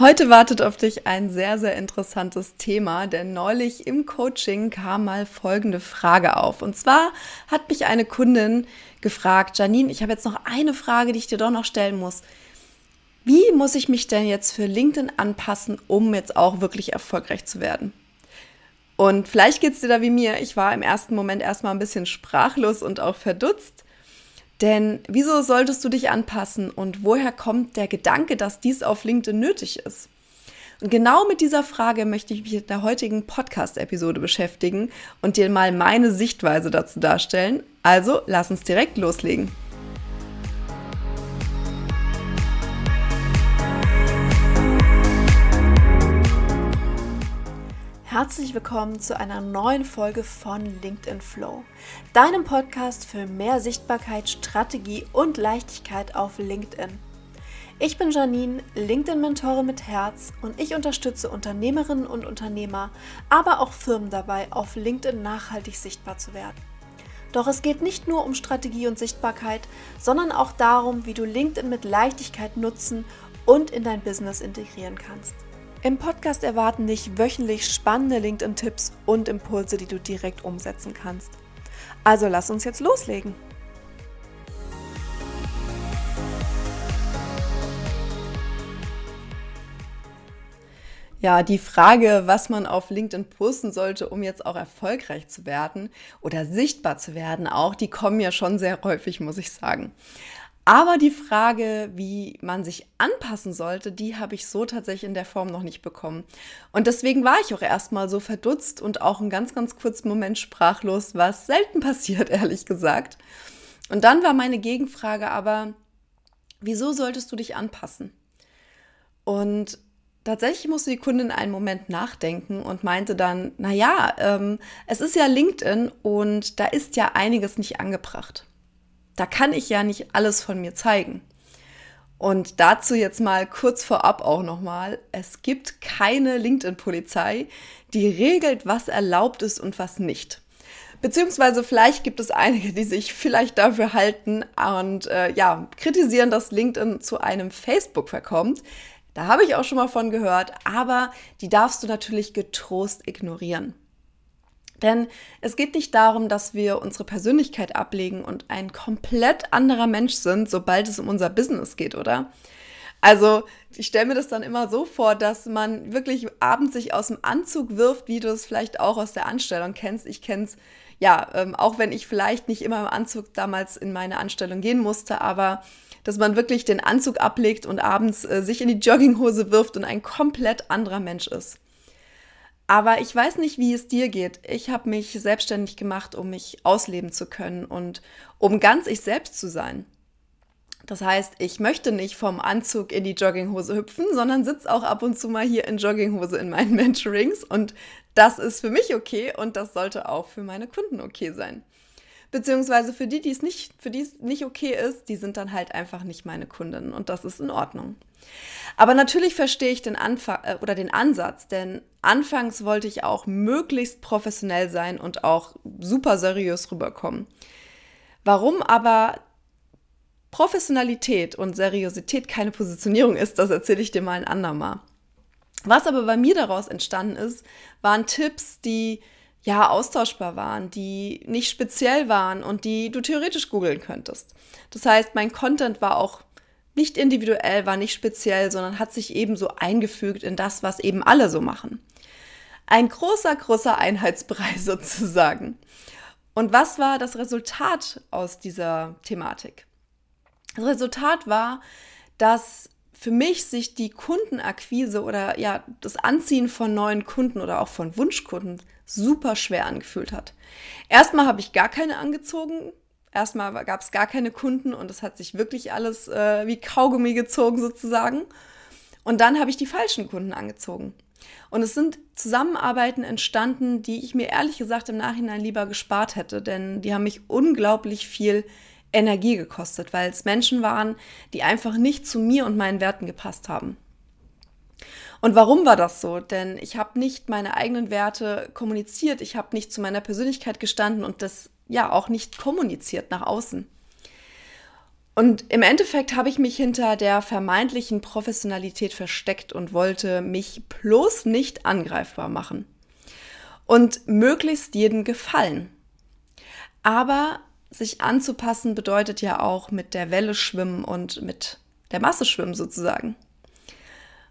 Heute wartet auf dich ein sehr, sehr interessantes Thema, denn neulich im Coaching kam mal folgende Frage auf. Und zwar hat mich eine Kundin gefragt, Janine, ich habe jetzt noch eine Frage, die ich dir doch noch stellen muss. Wie muss ich mich denn jetzt für LinkedIn anpassen, um jetzt auch wirklich erfolgreich zu werden? Und vielleicht geht es dir da wie mir. Ich war im ersten Moment erstmal ein bisschen sprachlos und auch verdutzt. Denn wieso solltest du dich anpassen und woher kommt der Gedanke, dass dies auf LinkedIn nötig ist? Und genau mit dieser Frage möchte ich mich in der heutigen Podcast-Episode beschäftigen und dir mal meine Sichtweise dazu darstellen. Also lass uns direkt loslegen. Herzlich willkommen zu einer neuen Folge von LinkedIn Flow, deinem Podcast für mehr Sichtbarkeit, Strategie und Leichtigkeit auf LinkedIn. Ich bin Janine, LinkedIn-Mentorin mit Herz und ich unterstütze Unternehmerinnen und Unternehmer, aber auch Firmen dabei, auf LinkedIn nachhaltig sichtbar zu werden. Doch es geht nicht nur um Strategie und Sichtbarkeit, sondern auch darum, wie du LinkedIn mit Leichtigkeit nutzen und in dein Business integrieren kannst. Im Podcast erwarten dich wöchentlich spannende LinkedIn-Tipps und Impulse, die du direkt umsetzen kannst. Also lass uns jetzt loslegen. Ja, die Frage, was man auf LinkedIn posten sollte, um jetzt auch erfolgreich zu werden oder sichtbar zu werden, auch, die kommen ja schon sehr häufig, muss ich sagen. Aber die Frage, wie man sich anpassen sollte, die habe ich so tatsächlich in der Form noch nicht bekommen. Und deswegen war ich auch erstmal so verdutzt und auch einen ganz, ganz kurzen Moment sprachlos, was selten passiert, ehrlich gesagt. Und dann war meine Gegenfrage aber, wieso solltest du dich anpassen? Und tatsächlich musste die Kundin einen Moment nachdenken und meinte dann, naja, ähm, es ist ja LinkedIn und da ist ja einiges nicht angebracht. Da kann ich ja nicht alles von mir zeigen. Und dazu jetzt mal kurz vorab auch nochmal, es gibt keine LinkedIn-Polizei, die regelt, was erlaubt ist und was nicht. Beziehungsweise vielleicht gibt es einige, die sich vielleicht dafür halten und äh, ja, kritisieren, dass LinkedIn zu einem Facebook verkommt. Da habe ich auch schon mal von gehört, aber die darfst du natürlich getrost ignorieren. Denn es geht nicht darum, dass wir unsere Persönlichkeit ablegen und ein komplett anderer Mensch sind, sobald es um unser Business geht, oder? Also ich stelle mir das dann immer so vor, dass man wirklich abends sich aus dem Anzug wirft, wie du es vielleicht auch aus der Anstellung kennst. Ich kenne es, ja, ähm, auch wenn ich vielleicht nicht immer im Anzug damals in meine Anstellung gehen musste, aber dass man wirklich den Anzug ablegt und abends äh, sich in die Jogginghose wirft und ein komplett anderer Mensch ist. Aber ich weiß nicht, wie es dir geht. Ich habe mich selbstständig gemacht, um mich ausleben zu können und um ganz ich selbst zu sein. Das heißt, ich möchte nicht vom Anzug in die Jogginghose hüpfen, sondern sitze auch ab und zu mal hier in Jogginghose in meinen Mentorings. Und das ist für mich okay und das sollte auch für meine Kunden okay sein. Beziehungsweise für die, die es nicht, für die es nicht okay ist, die sind dann halt einfach nicht meine Kunden und das ist in Ordnung. Aber natürlich verstehe ich den Anfang äh, oder den Ansatz, denn anfangs wollte ich auch möglichst professionell sein und auch super seriös rüberkommen. Warum aber Professionalität und Seriosität keine Positionierung ist, das erzähle ich dir mal ein andermal. Was aber bei mir daraus entstanden ist, waren Tipps, die ja austauschbar waren, die nicht speziell waren und die du theoretisch googeln könntest. Das heißt, mein Content war auch nicht individuell, war nicht speziell, sondern hat sich eben so eingefügt in das, was eben alle so machen. Ein großer, großer Einheitsbrei sozusagen. Und was war das Resultat aus dieser Thematik? Das Resultat war, dass für mich sich die Kundenakquise oder ja das Anziehen von neuen Kunden oder auch von Wunschkunden super schwer angefühlt hat. Erstmal habe ich gar keine angezogen, Erstmal gab es gar keine Kunden und es hat sich wirklich alles äh, wie Kaugummi gezogen sozusagen. Und dann habe ich die falschen Kunden angezogen. Und es sind Zusammenarbeiten entstanden, die ich mir ehrlich gesagt im Nachhinein lieber gespart hätte, denn die haben mich unglaublich viel Energie gekostet, weil es Menschen waren, die einfach nicht zu mir und meinen Werten gepasst haben. Und warum war das so? Denn ich habe nicht meine eigenen Werte kommuniziert, ich habe nicht zu meiner Persönlichkeit gestanden und das ja auch nicht kommuniziert nach außen. Und im Endeffekt habe ich mich hinter der vermeintlichen Professionalität versteckt und wollte mich bloß nicht angreifbar machen. Und möglichst jedem gefallen. Aber sich anzupassen bedeutet ja auch mit der Welle schwimmen und mit der Masse schwimmen sozusagen.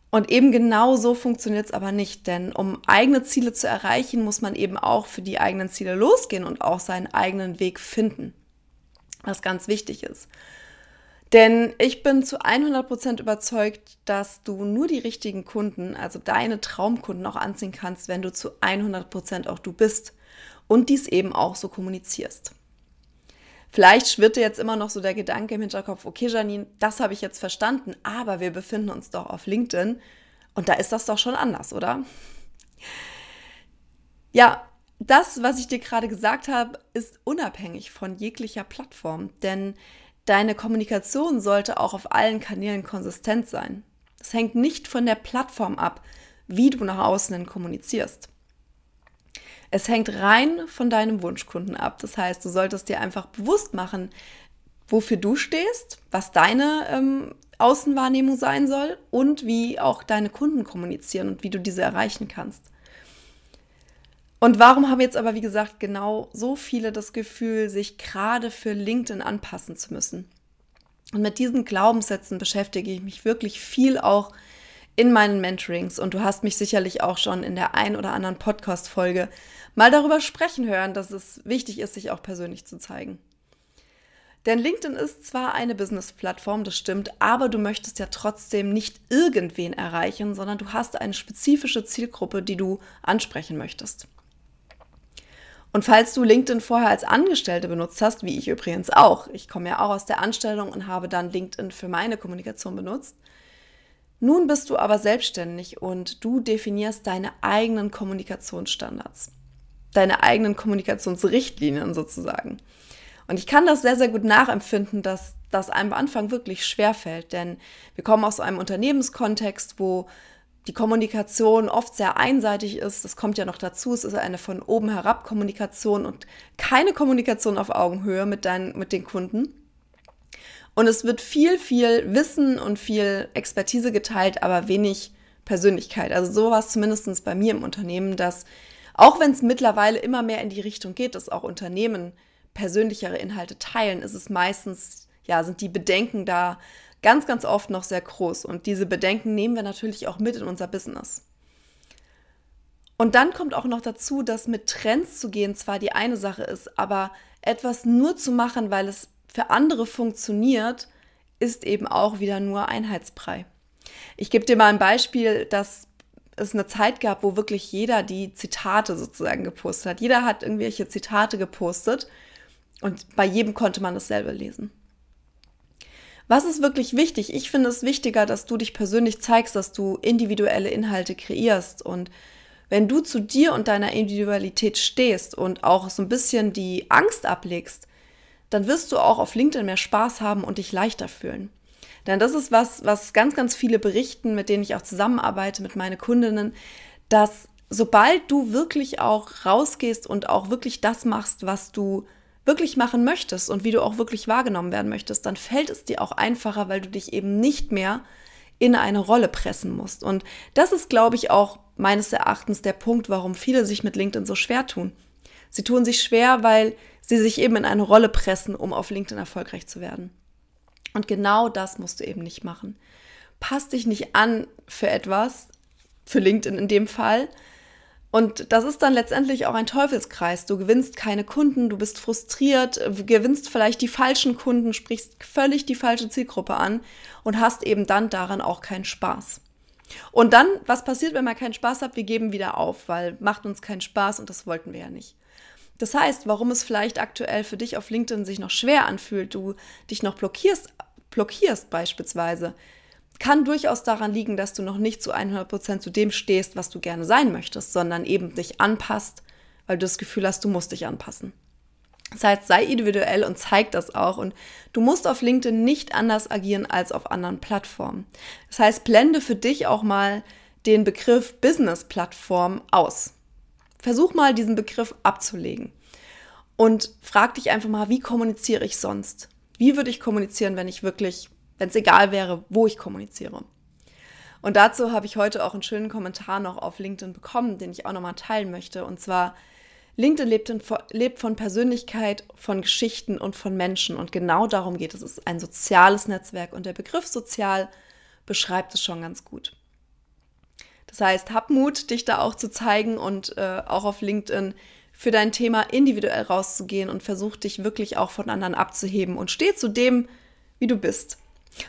Und eben genau so funktioniert es aber nicht, denn um eigene Ziele zu erreichen, muss man eben auch für die eigenen Ziele losgehen und auch seinen eigenen Weg finden, was ganz wichtig ist. Denn ich bin zu 100% überzeugt, dass du nur die richtigen Kunden, also deine Traumkunden auch anziehen kannst, wenn du zu 100% auch du bist und dies eben auch so kommunizierst. Vielleicht schwirrt dir jetzt immer noch so der Gedanke im Hinterkopf, okay Janine, das habe ich jetzt verstanden, aber wir befinden uns doch auf LinkedIn und da ist das doch schon anders, oder? Ja, das, was ich dir gerade gesagt habe, ist unabhängig von jeglicher Plattform, denn deine Kommunikation sollte auch auf allen Kanälen konsistent sein. Es hängt nicht von der Plattform ab, wie du nach außen kommunizierst. Es hängt rein von deinem Wunschkunden ab. Das heißt, du solltest dir einfach bewusst machen, wofür du stehst, was deine ähm, Außenwahrnehmung sein soll und wie auch deine Kunden kommunizieren und wie du diese erreichen kannst. Und warum haben jetzt aber, wie gesagt, genau so viele das Gefühl, sich gerade für LinkedIn anpassen zu müssen? Und mit diesen Glaubenssätzen beschäftige ich mich wirklich viel auch in meinen Mentorings. Und du hast mich sicherlich auch schon in der ein oder anderen Podcast-Folge mal darüber sprechen hören, dass es wichtig ist, sich auch persönlich zu zeigen. Denn LinkedIn ist zwar eine Business-Plattform, das stimmt, aber du möchtest ja trotzdem nicht irgendwen erreichen, sondern du hast eine spezifische Zielgruppe, die du ansprechen möchtest. Und falls du LinkedIn vorher als Angestellte benutzt hast, wie ich übrigens auch, ich komme ja auch aus der Anstellung und habe dann LinkedIn für meine Kommunikation benutzt, nun bist du aber selbstständig und du definierst deine eigenen Kommunikationsstandards deine eigenen Kommunikationsrichtlinien sozusagen. Und ich kann das sehr, sehr gut nachempfinden, dass das einem am Anfang wirklich schwer fällt, denn wir kommen aus einem Unternehmenskontext, wo die Kommunikation oft sehr einseitig ist. Das kommt ja noch dazu. Es ist eine von oben herab Kommunikation und keine Kommunikation auf Augenhöhe mit, deinen, mit den Kunden. Und es wird viel, viel Wissen und viel Expertise geteilt, aber wenig Persönlichkeit. Also so war es zumindest bei mir im Unternehmen, dass auch wenn es mittlerweile immer mehr in die Richtung geht, dass auch Unternehmen persönlichere Inhalte teilen, ist es meistens, ja, sind die Bedenken da ganz, ganz oft noch sehr groß. Und diese Bedenken nehmen wir natürlich auch mit in unser Business. Und dann kommt auch noch dazu, dass mit Trends zu gehen zwar die eine Sache ist, aber etwas nur zu machen, weil es für andere funktioniert, ist eben auch wieder nur Einheitsbrei. Ich gebe dir mal ein Beispiel, das es eine Zeit gab, wo wirklich jeder die Zitate sozusagen gepostet hat. Jeder hat irgendwelche Zitate gepostet und bei jedem konnte man dasselbe lesen. Was ist wirklich wichtig? Ich finde es wichtiger, dass du dich persönlich zeigst, dass du individuelle Inhalte kreierst und wenn du zu dir und deiner Individualität stehst und auch so ein bisschen die Angst ablegst, dann wirst du auch auf LinkedIn mehr Spaß haben und dich leichter fühlen. Denn das ist was, was ganz, ganz viele berichten, mit denen ich auch zusammenarbeite, mit meinen Kundinnen, dass sobald du wirklich auch rausgehst und auch wirklich das machst, was du wirklich machen möchtest und wie du auch wirklich wahrgenommen werden möchtest, dann fällt es dir auch einfacher, weil du dich eben nicht mehr in eine Rolle pressen musst. Und das ist, glaube ich, auch meines Erachtens der Punkt, warum viele sich mit LinkedIn so schwer tun. Sie tun sich schwer, weil sie sich eben in eine Rolle pressen, um auf LinkedIn erfolgreich zu werden. Und genau das musst du eben nicht machen. Pass dich nicht an für etwas, für LinkedIn in dem Fall. Und das ist dann letztendlich auch ein Teufelskreis. Du gewinnst keine Kunden, du bist frustriert, gewinnst vielleicht die falschen Kunden, sprichst völlig die falsche Zielgruppe an und hast eben dann daran auch keinen Spaß. Und dann, was passiert, wenn man keinen Spaß hat? Wir geben wieder auf, weil macht uns keinen Spaß und das wollten wir ja nicht. Das heißt, warum es vielleicht aktuell für dich auf LinkedIn sich noch schwer anfühlt, du dich noch blockierst blockierst beispielsweise, kann durchaus daran liegen, dass du noch nicht zu 100% zu dem stehst, was du gerne sein möchtest, sondern eben dich anpasst, weil du das Gefühl hast, du musst dich anpassen. Das heißt, sei individuell und zeig das auch. Und du musst auf LinkedIn nicht anders agieren als auf anderen Plattformen. Das heißt, blende für dich auch mal den Begriff Business-Plattform aus. Versuch mal diesen Begriff abzulegen und frag dich einfach mal, wie kommuniziere ich sonst? Wie würde ich kommunizieren, wenn ich wirklich, wenn es egal wäre, wo ich kommuniziere? Und dazu habe ich heute auch einen schönen Kommentar noch auf LinkedIn bekommen, den ich auch nochmal teilen möchte. Und zwar, LinkedIn lebt, in, lebt, von Persönlichkeit, von Geschichten und von Menschen. Und genau darum geht es. Es ist ein soziales Netzwerk und der Begriff sozial beschreibt es schon ganz gut. Das heißt, hab Mut, dich da auch zu zeigen und äh, auch auf LinkedIn für dein Thema individuell rauszugehen und versuch dich wirklich auch von anderen abzuheben und steh zu dem, wie du bist.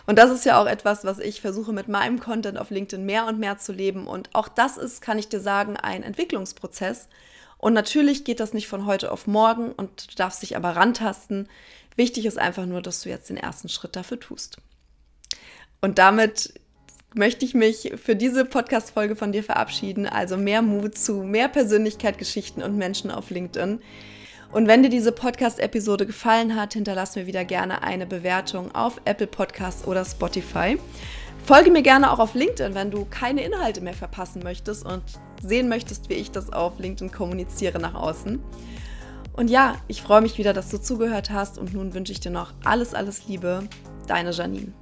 Und das ist ja auch etwas, was ich versuche mit meinem Content auf LinkedIn mehr und mehr zu leben. Und auch das ist, kann ich dir sagen, ein Entwicklungsprozess. Und natürlich geht das nicht von heute auf morgen und du darfst dich aber rantasten. Wichtig ist einfach nur, dass du jetzt den ersten Schritt dafür tust. Und damit möchte ich mich für diese Podcast-Folge von dir verabschieden. Also mehr Mut zu mehr Persönlichkeit, Geschichten und Menschen auf LinkedIn. Und wenn dir diese Podcast-Episode gefallen hat, hinterlass mir wieder gerne eine Bewertung auf Apple Podcasts oder Spotify. Folge mir gerne auch auf LinkedIn, wenn du keine Inhalte mehr verpassen möchtest und sehen möchtest, wie ich das auf LinkedIn kommuniziere nach außen. Und ja, ich freue mich wieder, dass du zugehört hast und nun wünsche ich dir noch alles, alles Liebe. Deine Janine.